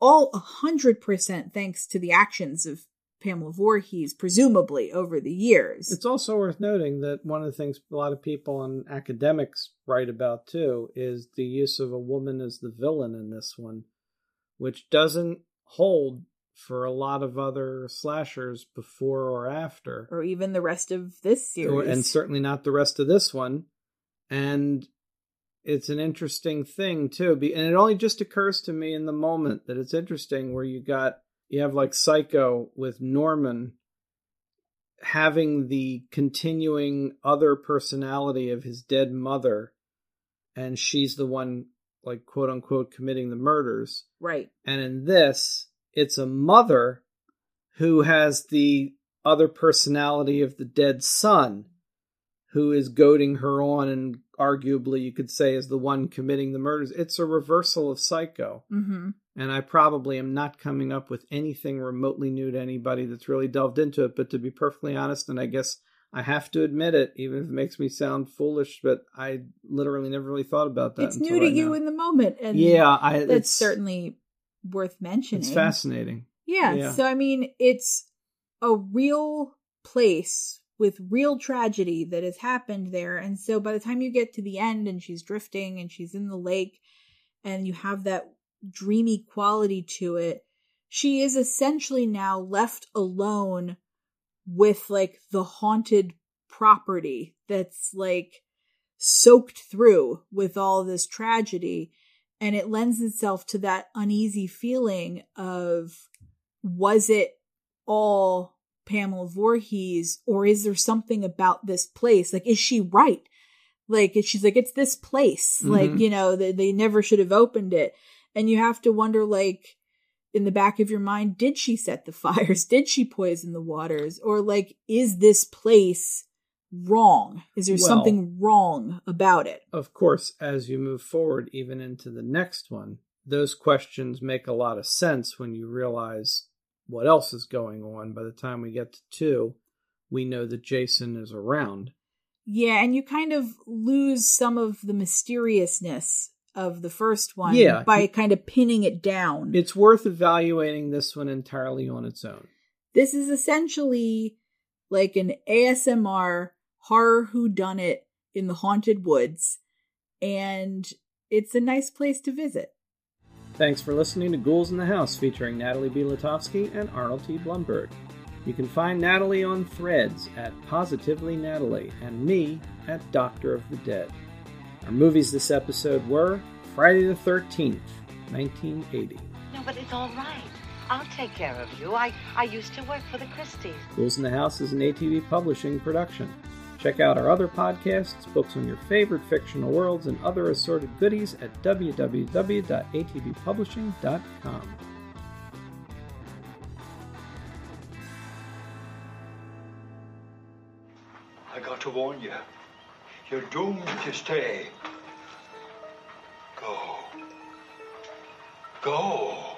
all a hundred percent thanks to the actions of Pamela Voorhees, presumably over the years. It's also worth noting that one of the things a lot of people and academics write about too is the use of a woman as the villain in this one, which doesn't hold for a lot of other slashers before or after. or even the rest of this series. and certainly not the rest of this one. And it's an interesting thing too, be- and it only just occurs to me in the moment that it's interesting where you got you have like Psycho with Norman having the continuing other personality of his dead mother, and she's the one like quote unquote committing the murders. right. And in this, it's a mother who has the other personality of the dead son who is goading her on and arguably you could say is the one committing the murders. It's a reversal of Psycho. Mm-hmm. And I probably am not coming up with anything remotely new to anybody that's really delved into it. But to be perfectly honest, and I guess I have to admit it, even if it makes me sound foolish, but I literally never really thought about that. It's new to right you now. in the moment, and yeah, I, that's it's, certainly worth mentioning. it's fascinating. Yeah, Yeah. So I mean, it's a real place with real tragedy that has happened there. And so by the time you get to the end and she's drifting and she's in the lake and you have that dreamy quality to it, she is essentially now left alone with like the haunted property that's like soaked through with all this tragedy. And it lends itself to that uneasy feeling of was it all Pamela Voorhees or is there something about this place? Like, is she right? Like, she's like, it's this place. Like, Mhm. you know, they, they never should have opened it. And you have to wonder, like, in the back of your mind, did she set the fires? Did she poison the waters? Or, like, is this place wrong? Is there Well- something wrong about it? Of course, as you move forward, even into the next one, those questions make a lot of sense when you realize what else is going on. By the time we get to two, we know that Jason is around. Yeah, and you kind of lose some of the mysteriousness of the first one Yeah. by kind of pinning it down. It's worth evaluating this one entirely on its own. this is essentially like an ASMR horror who done it in the haunted woods, and it's a nice place to visit. Thanks for listening to Ghouls in the House featuring Natalie B. Litovsky and Arnold T. Blumberg. You can find Natalie on threads at Positively Natalie and me at Doctor of the Dead. Our movies this episode were Friday the 13th, 1980. No, but it's all right. I'll take care of you. I, I used to work for the Christys. Ghouls in the House is an ATB publishing production. Check out our other podcasts, books on your favorite fictional worlds, and other assorted goodies at www.atbpublishing.com. I got to warn you. You're doomed to stay. Go. Go.